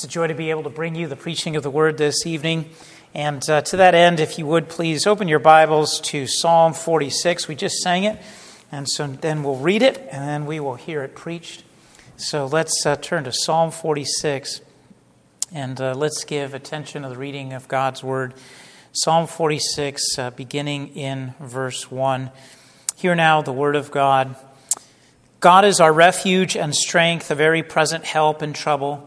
It's a joy to be able to bring you the preaching of the word this evening. And uh, to that end, if you would please open your Bibles to Psalm 46. We just sang it, and so then we'll read it, and then we will hear it preached. So let's uh, turn to Psalm 46, and uh, let's give attention to the reading of God's word. Psalm 46, uh, beginning in verse 1. Hear now the word of God. God is our refuge and strength, a very present help in trouble.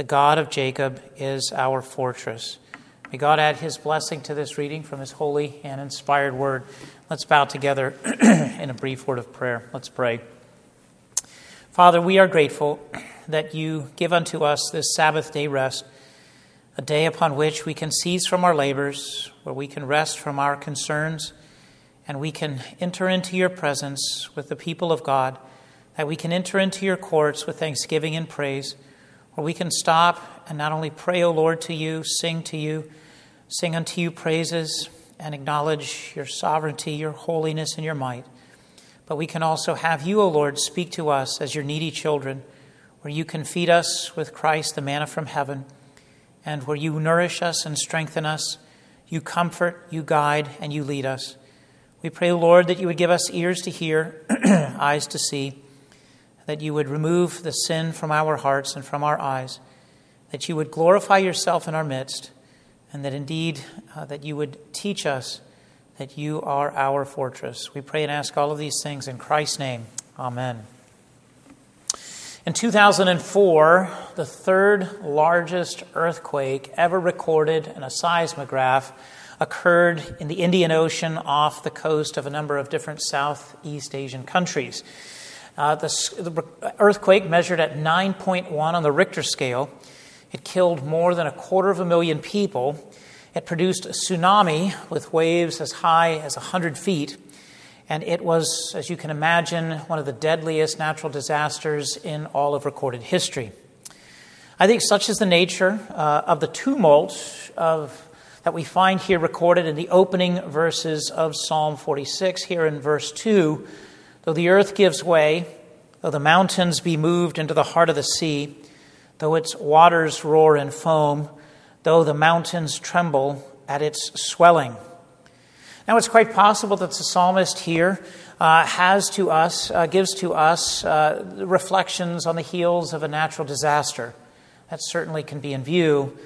The God of Jacob is our fortress. May God add his blessing to this reading from his holy and inspired word. Let's bow together in a brief word of prayer. Let's pray. Father, we are grateful that you give unto us this Sabbath day rest, a day upon which we can cease from our labors, where we can rest from our concerns, and we can enter into your presence with the people of God, that we can enter into your courts with thanksgiving and praise where we can stop and not only pray, O Lord, to you, sing to you, sing unto you praises, and acknowledge your sovereignty, your holiness, and your might, but we can also have you, O Lord, speak to us as your needy children, where you can feed us with Christ, the manna from heaven, and where you nourish us and strengthen us, you comfort, you guide, and you lead us. We pray, Lord, that you would give us ears to hear, eyes to see that you would remove the sin from our hearts and from our eyes, that you would glorify yourself in our midst, and that indeed uh, that you would teach us that you are our fortress. We pray and ask all of these things in Christ's name. Amen. In 2004, the third largest earthquake ever recorded in a seismograph occurred in the Indian Ocean off the coast of a number of different Southeast Asian countries. Uh, the, the earthquake measured at 9.1 on the Richter scale. It killed more than a quarter of a million people. It produced a tsunami with waves as high as 100 feet. And it was, as you can imagine, one of the deadliest natural disasters in all of recorded history. I think such is the nature uh, of the tumult of, that we find here recorded in the opening verses of Psalm 46, here in verse 2 Though the earth gives way, though the mountains be moved into the heart of the sea, though its waters roar and foam, though the mountains tremble at its swelling. Now, it's quite possible that the psalmist here uh, has to us, uh, gives to us uh, reflections on the heels of a natural disaster. That certainly can be in view.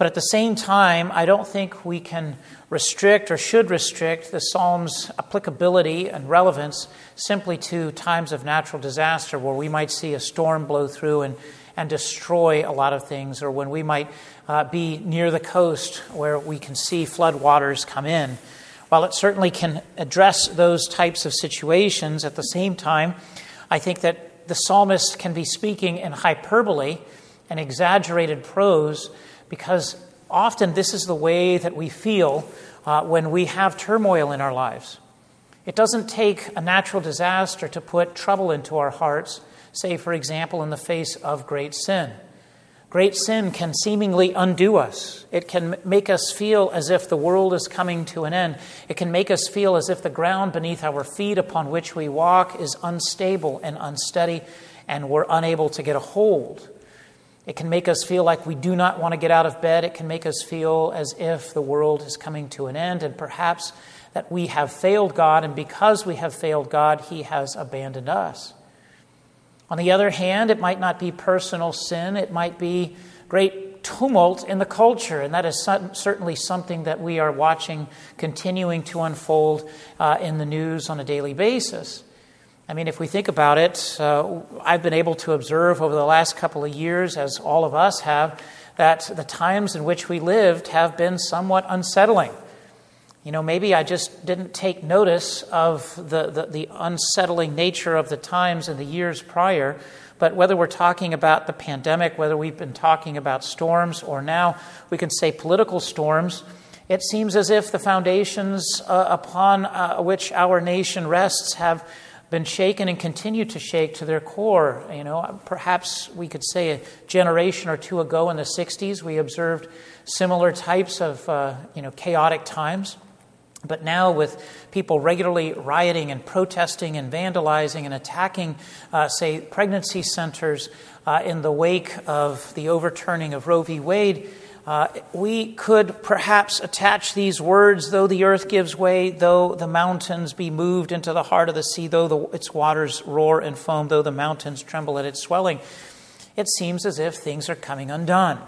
But at the same time, I don't think we can restrict or should restrict the Psalm's applicability and relevance simply to times of natural disaster where we might see a storm blow through and, and destroy a lot of things, or when we might uh, be near the coast where we can see flood waters come in. While it certainly can address those types of situations, at the same time, I think that the psalmist can be speaking in hyperbole and exaggerated prose because often this is the way that we feel uh, when we have turmoil in our lives. It doesn't take a natural disaster to put trouble into our hearts, say, for example, in the face of great sin. Great sin can seemingly undo us. It can make us feel as if the world is coming to an end. It can make us feel as if the ground beneath our feet upon which we walk is unstable and unsteady, and we're unable to get a hold. It can make us feel like we do not want to get out of bed. It can make us feel as if the world is coming to an end and perhaps that we have failed God, and because we have failed God, He has abandoned us. On the other hand, it might not be personal sin, it might be great tumult in the culture, and that is certainly something that we are watching continuing to unfold uh, in the news on a daily basis. I mean, if we think about it, uh, I've been able to observe over the last couple of years, as all of us have, that the times in which we lived have been somewhat unsettling. You know, maybe I just didn't take notice of the, the, the unsettling nature of the times in the years prior. But whether we're talking about the pandemic, whether we've been talking about storms, or now we can say political storms, it seems as if the foundations uh, upon uh, which our nation rests have been shaken and continue to shake to their core. You know, perhaps we could say a generation or two ago in the 60s, we observed similar types of uh, you know, chaotic times. But now, with people regularly rioting and protesting and vandalizing and attacking, uh, say, pregnancy centers uh, in the wake of the overturning of Roe v. Wade, uh, we could perhaps attach these words, though the earth gives way, though the mountains be moved into the heart of the sea, though the, its waters roar and foam, though the mountains tremble at its swelling. It seems as if things are coming undone.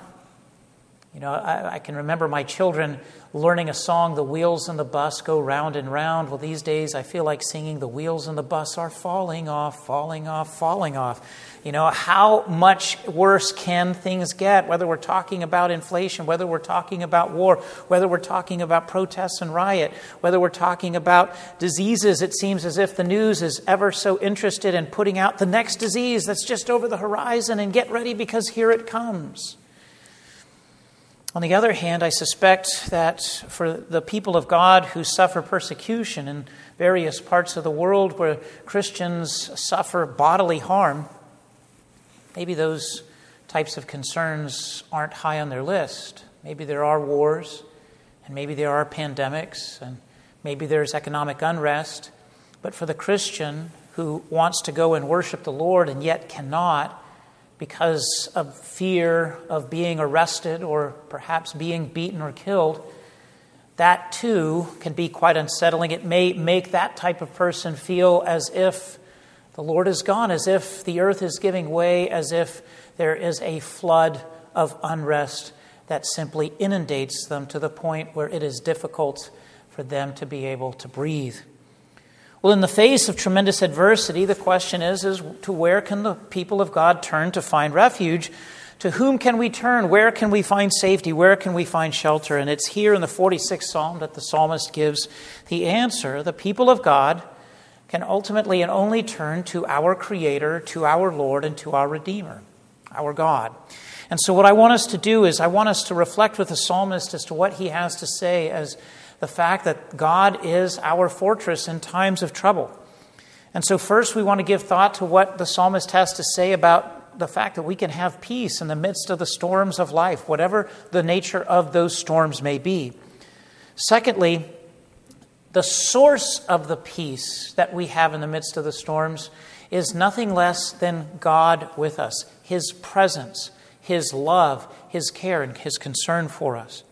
You know, I, I, can remember my children learning a song, The Wheels in the Bus Go Round and Round. Well, these days I feel like singing, The Wheels in the Bus are falling off, falling off, falling off. You know, how much worse can things get? Whether we're talking about inflation, whether we're talking about war, whether we're talking about protests and riot, whether we're talking about diseases, it seems as if the news is ever so interested in putting out the next disease that's just over the horizon and get ready because here it comes. On the other hand, I suspect that for the people of God who suffer persecution in various parts of the world where Christians suffer bodily harm, maybe those types of concerns aren't high on their list. Maybe there are wars, and maybe there are pandemics, and maybe there's economic unrest. But for the Christian who wants to go and worship the Lord and yet cannot, because of fear of being arrested or perhaps being beaten or killed, that too can be quite unsettling. It may make that type of person feel as if the Lord is gone, as if the earth is giving way, as if there is a flood of unrest that simply inundates them to the point where it is difficult for them to be able to breathe. Well, in the face of tremendous adversity, the question is, is to where can the people of God turn to find refuge? To whom can we turn? Where can we find safety? Where can we find shelter? And it's here in the 46th Psalm that the psalmist gives the answer. The people of God can ultimately and only turn to our Creator, to our Lord, and to our Redeemer, our God. And so, what I want us to do is, I want us to reflect with the psalmist as to what he has to say as the fact that God is our fortress in times of trouble. And so, first, we want to give thought to what the psalmist has to say about the fact that we can have peace in the midst of the storms of life, whatever the nature of those storms may be. Secondly, the source of the peace that we have in the midst of the storms is nothing less than God with us, His presence, His love, His care, and His concern for us.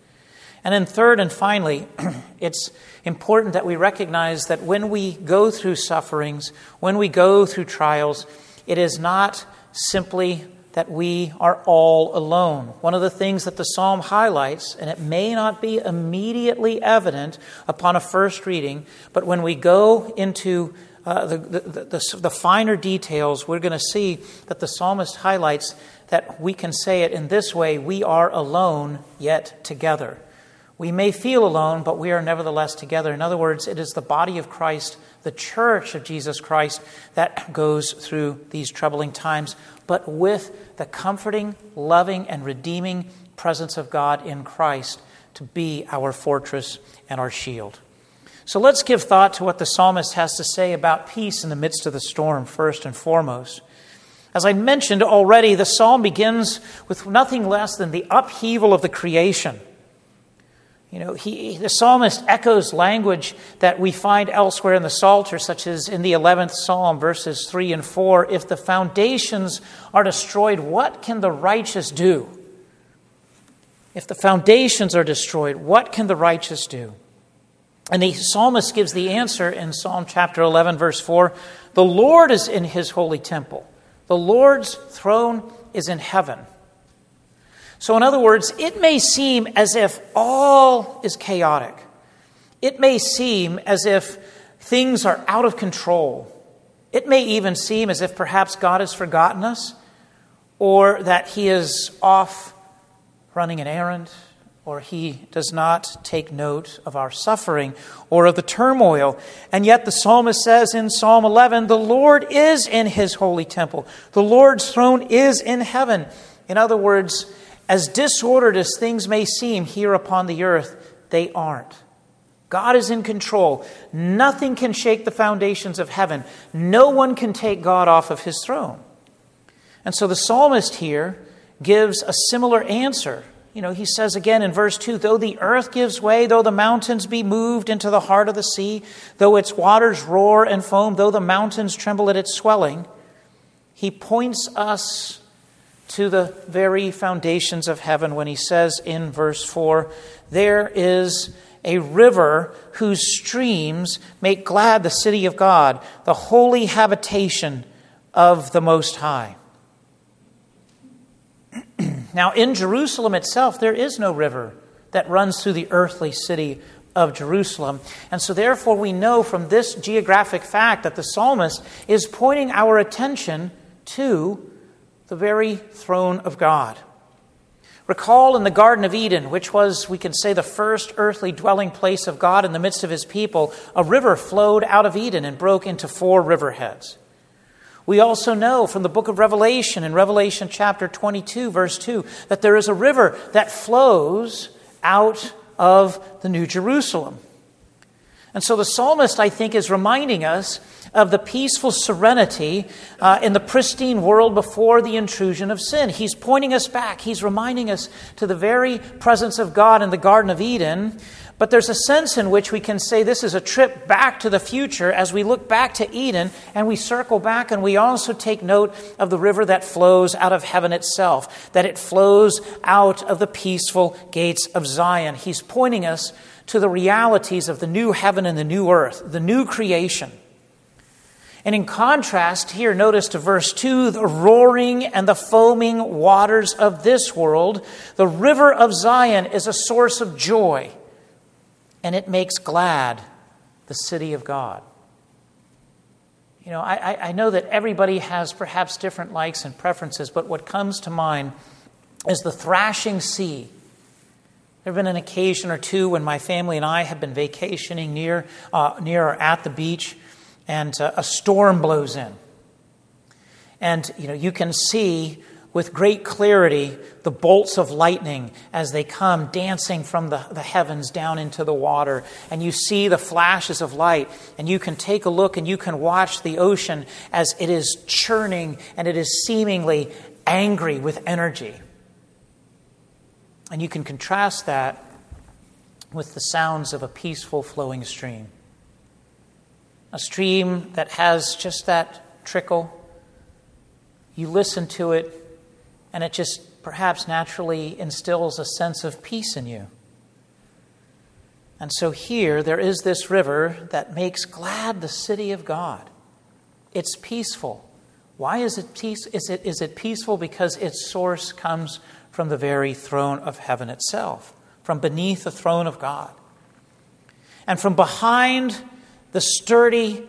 And then, third and finally, it's important that we recognize that when we go through sufferings, when we go through trials, it is not simply that we are all alone. One of the things that the psalm highlights, and it may not be immediately evident upon a first reading, but when we go into uh, the, the, the, the finer details, we're going to see that the psalmist highlights that we can say it in this way we are alone, yet together. We may feel alone, but we are nevertheless together. In other words, it is the body of Christ, the church of Jesus Christ, that goes through these troubling times, but with the comforting, loving, and redeeming presence of God in Christ to be our fortress and our shield. So let's give thought to what the psalmist has to say about peace in the midst of the storm, first and foremost. As I mentioned already, the psalm begins with nothing less than the upheaval of the creation. You know, he, the psalmist echoes language that we find elsewhere in the Psalter, such as in the 11th Psalm, verses 3 and 4. If the foundations are destroyed, what can the righteous do? If the foundations are destroyed, what can the righteous do? And the psalmist gives the answer in Psalm chapter 11, verse 4 The Lord is in his holy temple, the Lord's throne is in heaven. So, in other words, it may seem as if all is chaotic. It may seem as if things are out of control. It may even seem as if perhaps God has forgotten us or that He is off running an errand or He does not take note of our suffering or of the turmoil. And yet the psalmist says in Psalm 11 the Lord is in His holy temple, the Lord's throne is in heaven. In other words, as disordered as things may seem here upon the earth, they aren't. God is in control. Nothing can shake the foundations of heaven. No one can take God off of his throne. And so the psalmist here gives a similar answer. You know, he says again in verse 2 Though the earth gives way, though the mountains be moved into the heart of the sea, though its waters roar and foam, though the mountains tremble at its swelling, he points us to the very foundations of heaven when he says in verse 4 There is a river whose streams make glad the city of God, the holy habitation of the Most High. now, in Jerusalem itself, there is no river that runs through the earthly city of Jerusalem. And so, therefore, we know from this geographic fact that the psalmist is pointing our attention to the very throne of God. Recall in the Garden of Eden, which was, we can say, the first earthly dwelling place of God in the midst of his people, a river flowed out of Eden and broke into four riverheads. We also know from the book of Revelation, in Revelation chapter 22, verse 2, that there is a river that flows out of the New Jerusalem. And so the psalmist, I think, is reminding us of the peaceful serenity uh, in the pristine world before the intrusion of sin. He's pointing us back. He's reminding us to the very presence of God in the Garden of Eden. But there's a sense in which we can say this is a trip back to the future as we look back to Eden and we circle back and we also take note of the river that flows out of heaven itself, that it flows out of the peaceful gates of Zion. He's pointing us to the realities of the new heaven and the new earth, the new creation. And in contrast, here, notice to verse 2 the roaring and the foaming waters of this world. The river of Zion is a source of joy, and it makes glad the city of God. You know, I, I know that everybody has perhaps different likes and preferences, but what comes to mind is the thrashing sea. There have been an occasion or two when my family and I have been vacationing near, uh, near or at the beach and uh, a storm blows in. And you know, you can see with great clarity the bolts of lightning as they come dancing from the, the heavens down into the water. And you see the flashes of light, and you can take a look and you can watch the ocean as it is churning and it is seemingly angry with energy. And you can contrast that with the sounds of a peaceful flowing stream a stream that has just that trickle. You listen to it, and it just perhaps naturally instills a sense of peace in you. And so here, there is this river that makes glad the city of God. It's peaceful. Why is it, peace, is it, is it peaceful? Because its source comes from the very throne of heaven itself, from beneath the throne of God. And from behind the sturdy,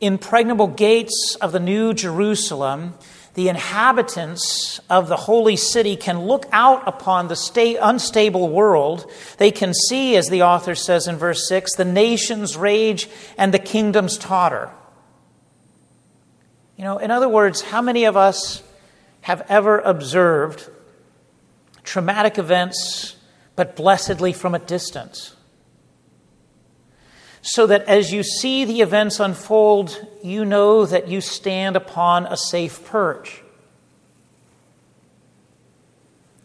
impregnable gates of the New Jerusalem, the inhabitants of the holy city can look out upon the unstable world. They can see, as the author says in verse 6, the nations rage and the kingdoms totter. You know, in other words, how many of us have ever observed traumatic events, but blessedly from a distance? So that as you see the events unfold, you know that you stand upon a safe perch.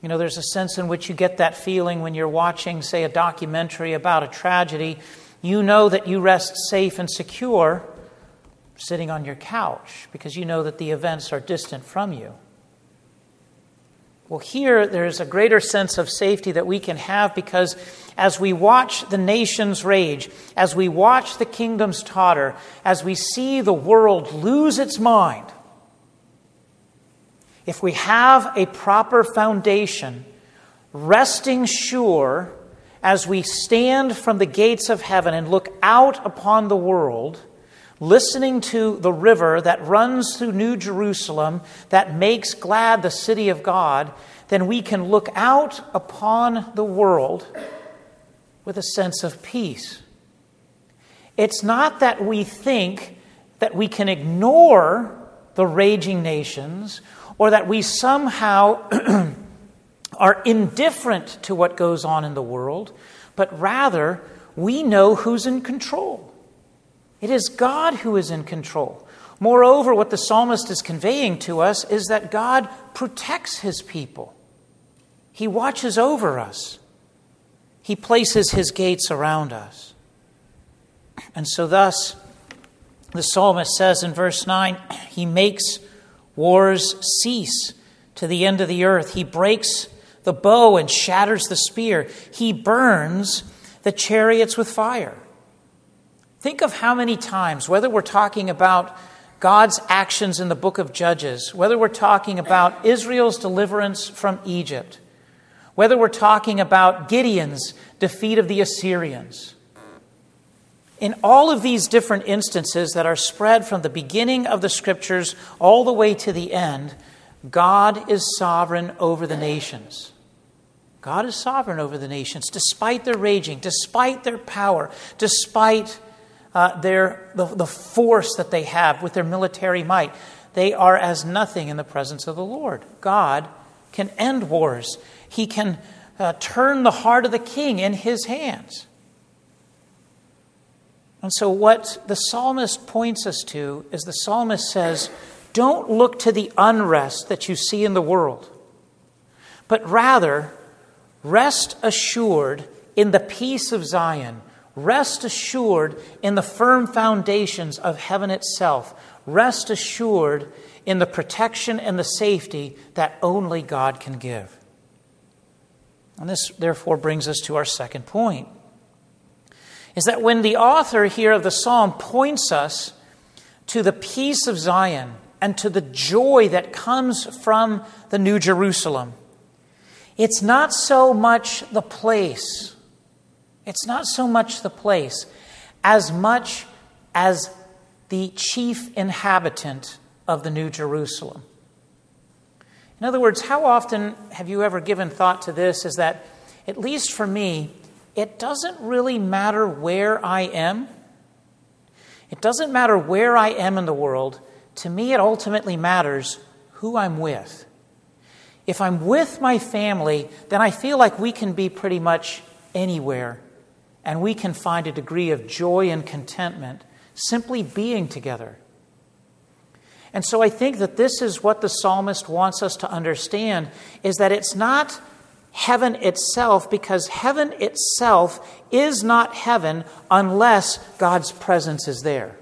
You know, there's a sense in which you get that feeling when you're watching, say, a documentary about a tragedy. You know that you rest safe and secure sitting on your couch because you know that the events are distant from you. Well, here there's a greater sense of safety that we can have because as we watch the nations rage, as we watch the kingdoms totter, as we see the world lose its mind, if we have a proper foundation resting sure as we stand from the gates of heaven and look out upon the world, listening to the river that runs through New Jerusalem, that makes glad the city of God, then we can look out upon the world with a sense of peace. It's not that we think that we can ignore the raging nations or that we somehow are indifferent to what goes on in the world, but rather we know who's in control. It is God who is in control. Moreover, what the psalmist is conveying to us is that God protects his people. He watches over us. He places his gates around us. And so, thus, the psalmist says in verse 9, He makes wars cease to the end of the earth. He breaks the bow and shatters the spear. He burns the chariots with fire. Think of how many times, whether we're talking about God's actions in the book of Judges, whether we're talking about Israel's deliverance from Egypt, whether we're talking about Gideon's defeat of the Assyrians. In all of these different instances that are spread from the beginning of the scriptures all the way to the end, God is sovereign over the nations. God is sovereign over the nations, despite their raging, despite their power, despite uh, their, the, the force that they have with their military might. They are as nothing in the presence of the Lord. God can end wars, He can uh, turn the heart of the king in His hands. And so, what the psalmist points us to is the psalmist says, Don't look to the unrest that you see in the world, but rather Rest assured in the peace of Zion. Rest assured in the firm foundations of heaven itself. Rest assured in the protection and the safety that only God can give. And this, therefore, brings us to our second point is that when the author here of the psalm points us to the peace of Zion and to the joy that comes from the New Jerusalem, it's not so much the place, it's not so much the place as much as the chief inhabitant of the New Jerusalem. In other words, how often have you ever given thought to this? Is that, at least for me, it doesn't really matter where I am. It doesn't matter where I am in the world. To me, it ultimately matters who I'm with. If I'm with my family, then I feel like we can be pretty much anywhere and we can find a degree of joy and contentment simply being together. And so I think that this is what the psalmist wants us to understand is that it's not heaven itself because heaven itself is not heaven unless God's presence is there.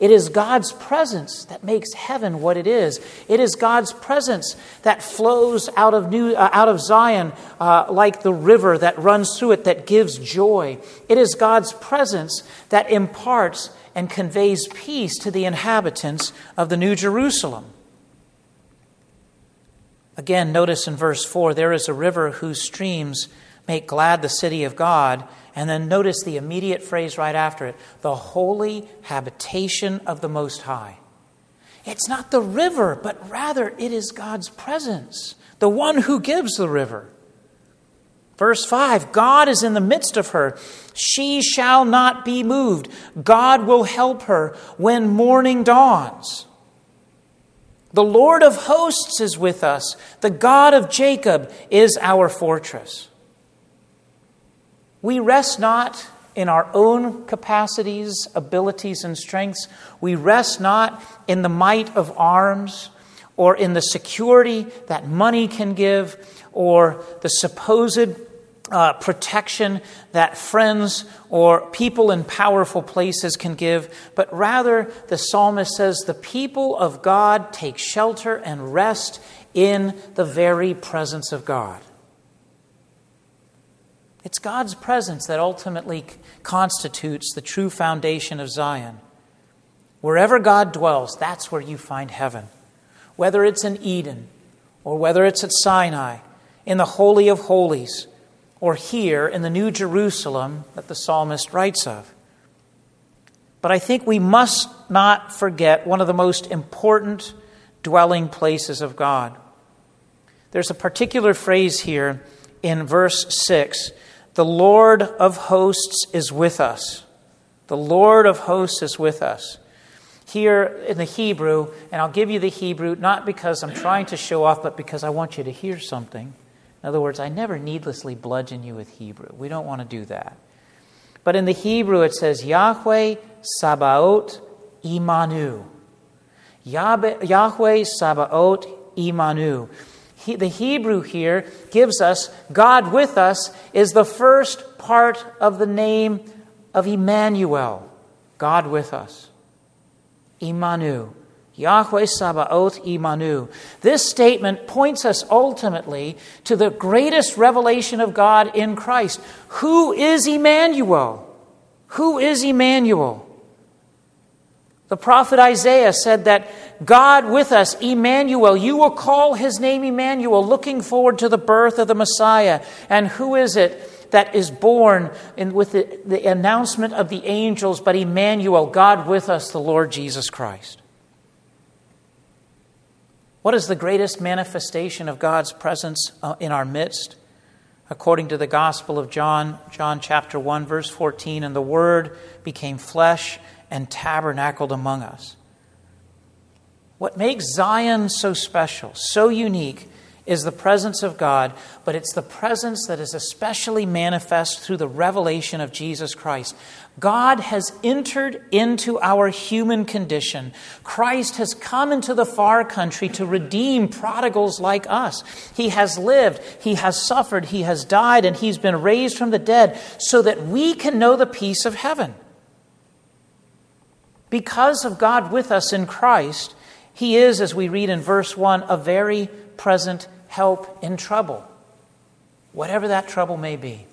It is God's presence that makes heaven what it is. It is God's presence that flows out of, New, uh, out of Zion uh, like the river that runs through it that gives joy. It is God's presence that imparts and conveys peace to the inhabitants of the New Jerusalem. Again, notice in verse 4 there is a river whose streams make glad the city of God and then notice the immediate phrase right after it the holy habitation of the Most High. It's not the river, but rather it is God's presence, the one who gives the river. Verse 5 God is in the midst of her. She shall not be moved. God will help her when morning dawns. The Lord of hosts is with us. The God of Jacob is our fortress. We rest not in our own capacities, abilities, and strengths. We rest not in the might of arms or in the security that money can give or the supposed uh, protection that friends or people in powerful places can give, but rather the psalmist says the people of God take shelter and rest in the very presence of God. It's God's presence that ultimately constitutes the true foundation of Zion. Wherever God dwells, that's where you find heaven. Whether it's in Eden or whether it's at Sinai, in the Holy of Holies, or here in the New Jerusalem that the psalmist writes of. But I think we must not forget one of the most important dwelling places of God. There's a particular phrase here in verse 6 The Lord of hosts is with us. The Lord of hosts is with us. Here in the Hebrew, and I'll give you the Hebrew not because I'm trying to show off, but because I want you to hear something. In other words, I never needlessly bludgeon you with Hebrew. We don't want to do that. But in the Hebrew, it says Yahweh Sabaoth Imanu. Yahweh Sabaoth Imanu. He, the Hebrew here gives us God with us is the first part of the name of Emmanuel, God with us. Imanu. Yahweh Sabaoth Imanu. This statement points us ultimately to the greatest revelation of God in Christ. Who is Emmanuel? Who is Emmanuel? The prophet Isaiah said that God with us, Emmanuel, you will call his name Emmanuel, looking forward to the birth of the Messiah. And who is it that is born in, with the, the announcement of the angels, but Emmanuel, God with us, the Lord Jesus Christ? What is the greatest manifestation of God's presence uh, in our midst? According to the Gospel of John, John chapter 1, verse 14, and the Word became flesh and tabernacled among us. What makes Zion so special, so unique, is the presence of God, but it's the presence that is especially manifest through the revelation of Jesus Christ. God has entered into our human condition. Christ has come into the far country to redeem prodigals like us. He has lived, He has suffered, He has died, and He's been raised from the dead so that we can know the peace of heaven. Because of God with us in Christ, He is, as we read in verse 1, a very present help in trouble, whatever that trouble may be.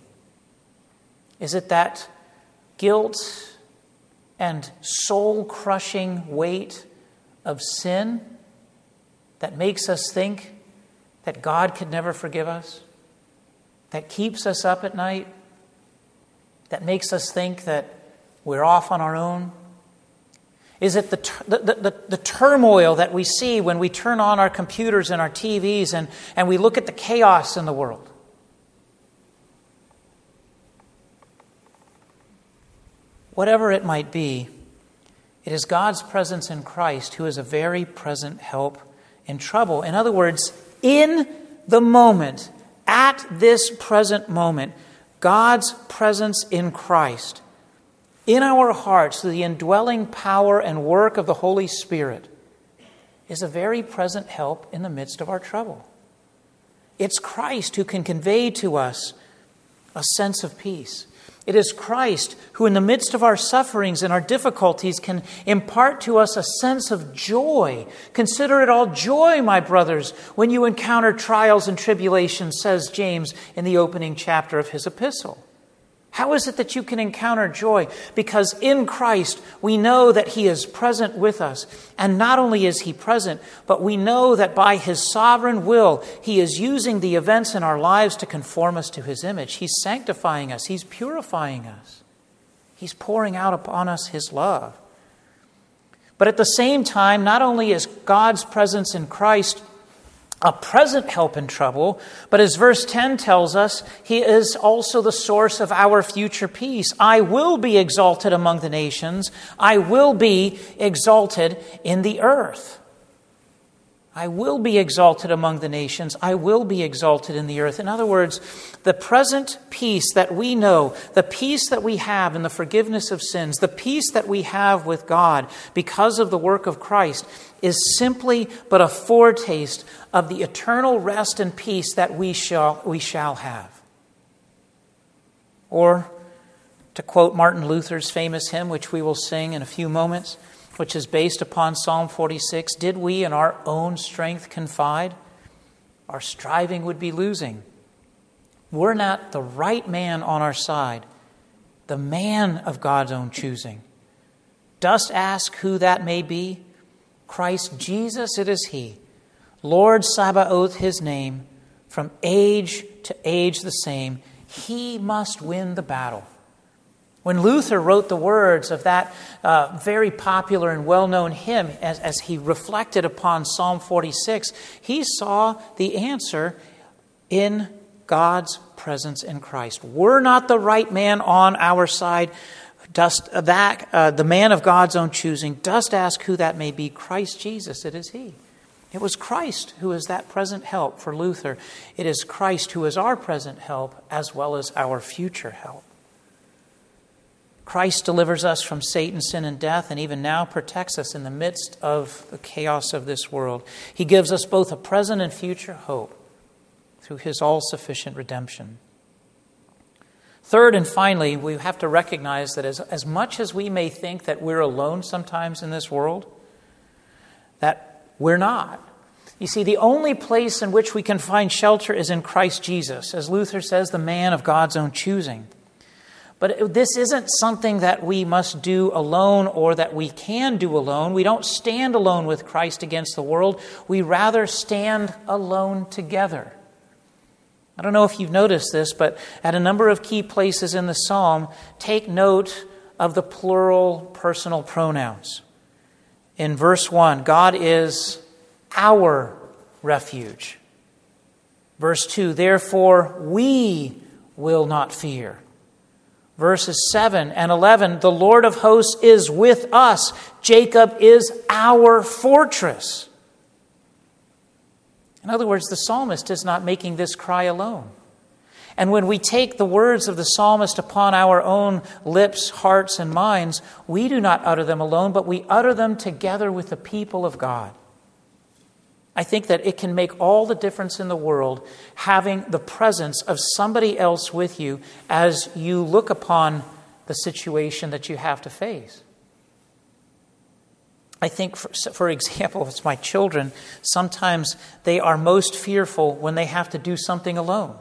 Is it that guilt and soul crushing weight of sin that makes us think that God could never forgive us? That keeps us up at night? That makes us think that we're off on our own? Is it the, the, the, the, turmoil that we see when we turn on our computers and our TVs and, and we look at the chaos in the world? Whatever it might be, it is God's presence in Christ who is a very present help in trouble. In other words, in the moment, at this present moment, God's presence in Christ in our hearts the indwelling power and work of the Holy Spirit is a very present help in the midst of our trouble. It's Christ who can convey to us a sense of peace. It is Christ who, in the midst of our sufferings and our difficulties, can impart to us a sense of joy. Consider it all joy, my brothers, when you encounter trials and tribulations, says James in the opening chapter of his epistle. How is it that you can encounter joy? Because in Christ, we know that He is present with us. And not only is He present, but we know that by His sovereign will, He is using the events in our lives to conform us to His image. He's sanctifying us, He's purifying us, He's pouring out upon us His love. But at the same time, not only is God's presence in Christ a present help in trouble, but as verse 10 tells us, he is also the source of our future peace. I will be exalted among the nations, I will be exalted in the earth. I will be exalted among the nations. I will be exalted in the earth. In other words, the present peace that we know, the peace that we have in the forgiveness of sins, the peace that we have with God because of the work of Christ, is simply but a foretaste of the eternal rest and peace that we shall, we shall have. Or, to quote Martin Luther's famous hymn, which we will sing in a few moments, which is based upon Psalm 46 Did we in our own strength confide? Our striving would be losing. We're not the right man on our side, the man of God's own choosing. Dost ask who that may be? Christ Jesus, it is He. Lord Sabaoth, His name, from age to age the same. He must win the battle. When Luther wrote the words of that uh, very popular and well known hymn, as, as he reflected upon Psalm 46, he saw the answer in God's presence in Christ. We're not the right man on our side, dost that uh, the man of God's own choosing, dost ask who that may be? Christ Jesus, it is he. It was Christ who is that present help for Luther. It is Christ who is our present help as well as our future help. Christ delivers us from Satan, sin, and death, and even now protects us in the midst of the chaos of this world. He gives us both a present and future hope through his all sufficient redemption. Third and finally, we have to recognize that as, as much as we may think that we're alone sometimes in this world, that we're not. You see, the only place in which we can find shelter is in Christ Jesus, as Luther says, the man of God's own choosing. But this isn't something that we must do alone or that we can do alone. We don't stand alone with Christ against the world. We rather stand alone together. I don't know if you've noticed this, but at a number of key places in the psalm, take note of the plural personal pronouns. In verse 1, God is our refuge. Verse 2, therefore we will not fear. Verses 7 and 11 The Lord of hosts is with us. Jacob is our fortress. In other words, the psalmist is not making this cry alone. And when we take the words of the psalmist upon our own lips, hearts, and minds, we do not utter them alone, but we utter them together with the people of God. I think that it can make all the difference in the world having the presence of somebody else with you as you look upon the situation that you have to face. I think, for, for example, it's my children, sometimes they are most fearful when they have to do something alone.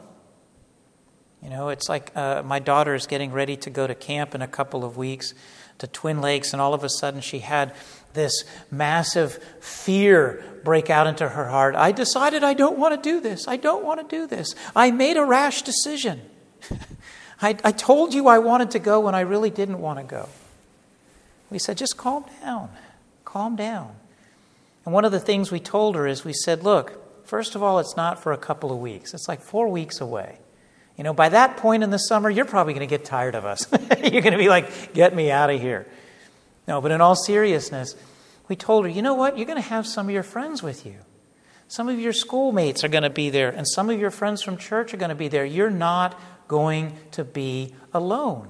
You know, it's like uh, my daughter is getting ready to go to camp in a couple of weeks to Twin Lakes, and all of a sudden she had this massive fear break out into her heart. I decided I don't want to do this. I don't want to do this. I made a rash decision. I, I told you I wanted to go when I really didn't want to go. We said, just calm down. Calm down. And one of the things we told her is we said, look, first of all, it's not for a couple of weeks, it's like four weeks away. You know, by that point in the summer, you're probably going to get tired of us. you're going to be like, get me out of here. No, but in all seriousness, we told her, you know what? You're going to have some of your friends with you. Some of your schoolmates are going to be there, and some of your friends from church are going to be there. You're not going to be alone.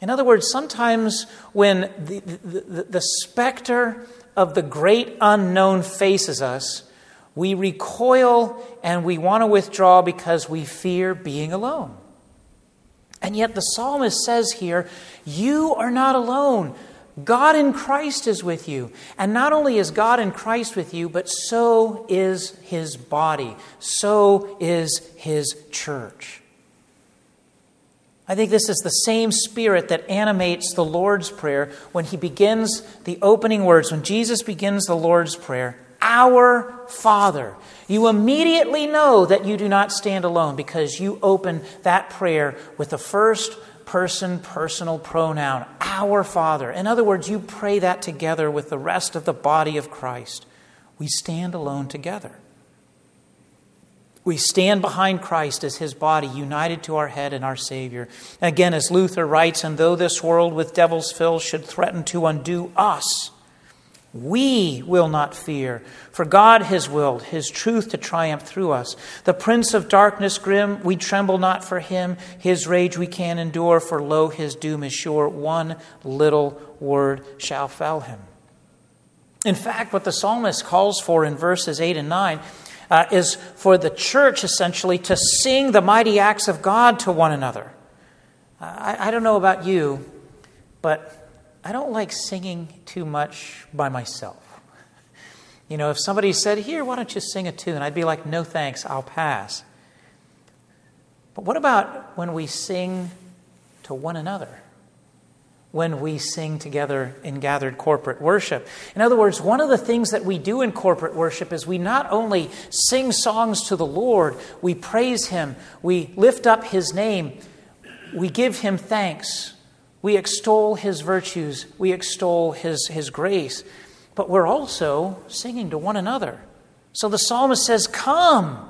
In other words, sometimes when the, the, the, the specter of the great unknown faces us, we recoil and we want to withdraw because we fear being alone. And yet the psalmist says here, You are not alone. God in Christ is with you. And not only is God in Christ with you, but so is his body, so is his church. I think this is the same spirit that animates the Lord's Prayer when he begins the opening words, when Jesus begins the Lord's Prayer Our Father. You immediately know that you do not stand alone because you open that prayer with the first person personal pronoun, our Father. In other words, you pray that together with the rest of the body of Christ. We stand alone together. We stand behind Christ as his body, united to our head and our Savior. Again, as Luther writes, and though this world with devils filled should threaten to undo us, we will not fear, for God has willed His truth to triumph through us. The prince of darkness grim, we tremble not for him. His rage we can endure, for lo, his doom is sure. One little word shall fell him. In fact, what the psalmist calls for in verses 8 and 9 uh, is for the church essentially to sing the mighty acts of God to one another. I, I don't know about you, but I don't like singing too much by myself. You know, if somebody said, Here, why don't you sing a tune? I'd be like, No thanks, I'll pass. But what about when we sing to one another? when we sing together in gathered corporate worship. In other words, one of the things that we do in corporate worship is we not only sing songs to the Lord, we praise Him, we lift up His name, we give Him thanks, we extol His virtues, we extol His, his grace, but we're also singing to one another. So the psalmist says, Come.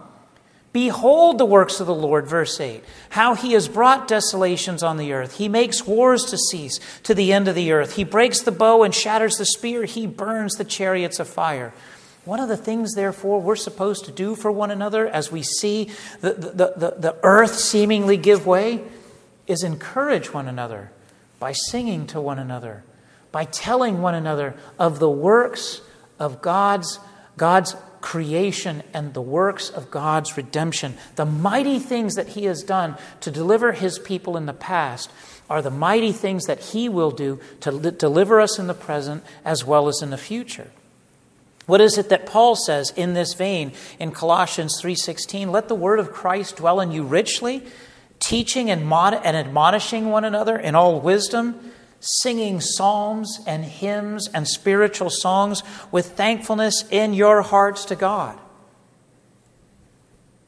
Behold the works of the Lord, verse 8, how he has brought desolations on the earth. He makes wars to cease to the end of the earth. He breaks the bow and shatters the spear. He burns the chariots of fire. One of the things, therefore, we're supposed to do for one another as we see the, the, the, the earth seemingly give way is encourage one another by singing to one another, by telling one another of the works of God's, God's creation and the works of God's redemption. The mighty things that He has done to deliver His people in the past are the mighty things that He will do to li- deliver us in the present as well as in the future. What is it that Paul says in this vein in Colossians 3:16? Let the word of Christ dwell in you richly, teaching and, mod- and admonishing one another in all wisdom singing psalms and hymns and spiritual songs with thankfulness in your hearts to God.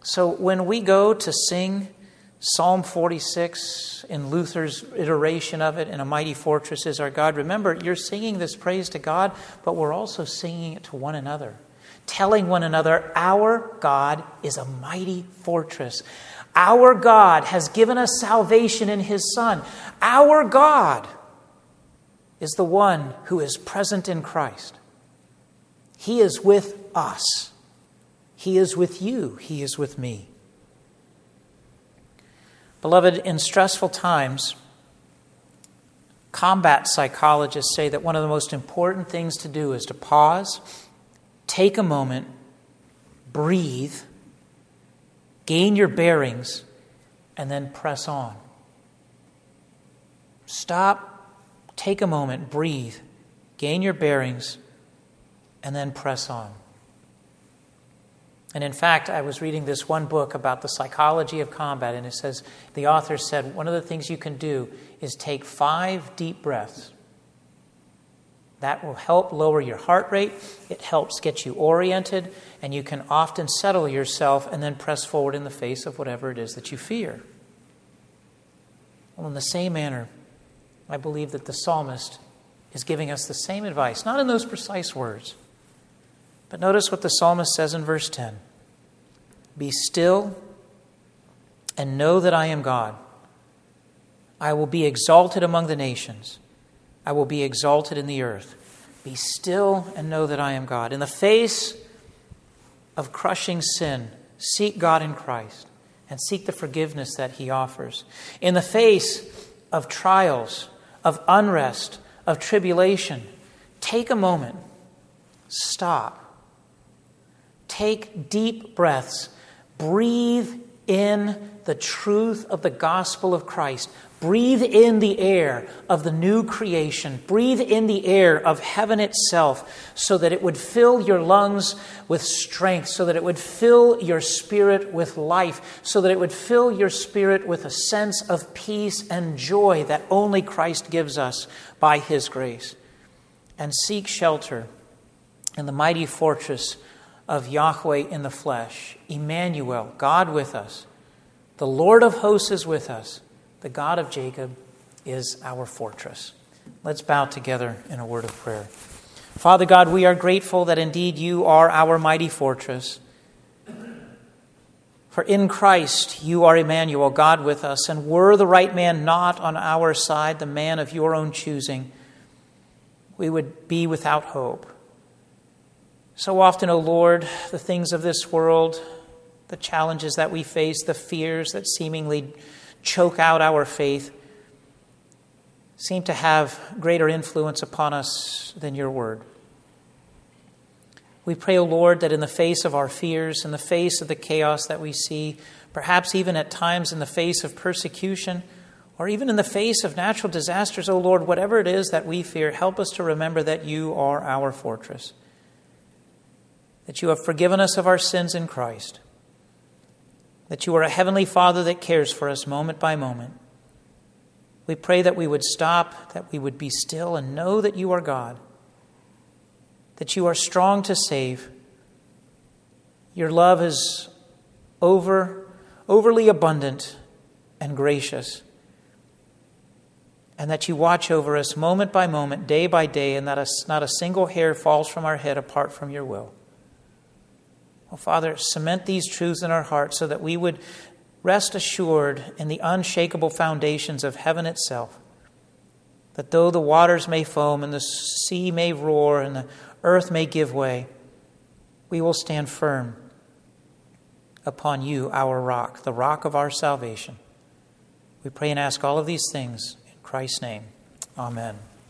So when we go to sing Psalm 46 in Luther's iteration of it, in A Mighty Fortress is Our God, remember, you're singing this praise to God, but we're also singing it to one another, telling one another, Our God is a mighty fortress. Our God has given us salvation in His Son. Our God is the one who is present in Christ. He is with us. He is with you. He is with me. Beloved, in stressful times, combat psychologists say that one of the most important things to do is to pause, take a moment, breathe, gain your bearings, and then press on. Stop take a moment, breathe, gain your bearings, and then press on. And in fact, I was reading this one book about the psychology of combat, and it says the author said one of the things you can do is take five deep breaths. That will help lower your heart rate, it helps get you oriented, and you can often settle yourself and then press forward in the face of whatever it is that you fear. Well, in the same manner, I believe that the psalmist is giving us the same advice, not in those precise words. But notice what the psalmist says in verse 10 Be still and know that I am God. I will be exalted among the nations, I will be exalted in the earth. Be still and know that I am God. In the face of crushing sin, seek God in Christ and seek the forgiveness that He offers. In the face of trials, of unrest, of tribulation, take a moment, stop, take deep breaths, breathe in the truth of the gospel of Christ. Breathe in the air of the new creation. Breathe in the air of heaven itself so that it would fill your lungs with strength, so that it would fill your spirit with life, so that it would fill your spirit with a sense of peace and joy that only Christ gives us by his grace. And seek shelter in the mighty fortress of Yahweh in the flesh, Emmanuel, God with us the Lord of hosts is with us. The God of Jacob is our fortress. Let's bow together in a word of prayer. Father God, we are grateful that indeed you are our mighty fortress. For in Christ you are Emmanuel, God with us, and were the right man not on our side, the man of your own choosing, we would be without hope. So often, O Lord, the things of this world, the challenges that we face, the fears that seemingly choke out our faith, seem to have greater influence upon us than your word. We pray, O oh Lord, that in the face of our fears, in the face of the chaos that we see, perhaps even at times in the face of persecution, or even in the face of natural disasters, O oh Lord, whatever it is that we fear, help us to remember that you are our fortress, that you have forgiven us of our sins in Christ, that you are a heavenly Father that cares for us moment by moment, We pray that we would stop, that we would be still and know that you are God, that you are strong to save. Your love is over, overly abundant and gracious, and that you watch over us moment by moment, day by day, and that a, not a single hair falls from our head apart from your will. Oh, Father, cement these truths in our hearts so that we would rest assured in the unshakable foundations of heaven itself. That though the waters may foam and the sea may roar and the earth may give way, we will stand firm upon you, our rock, the rock of our salvation. We pray and ask all of these things in Christ's name. Amen.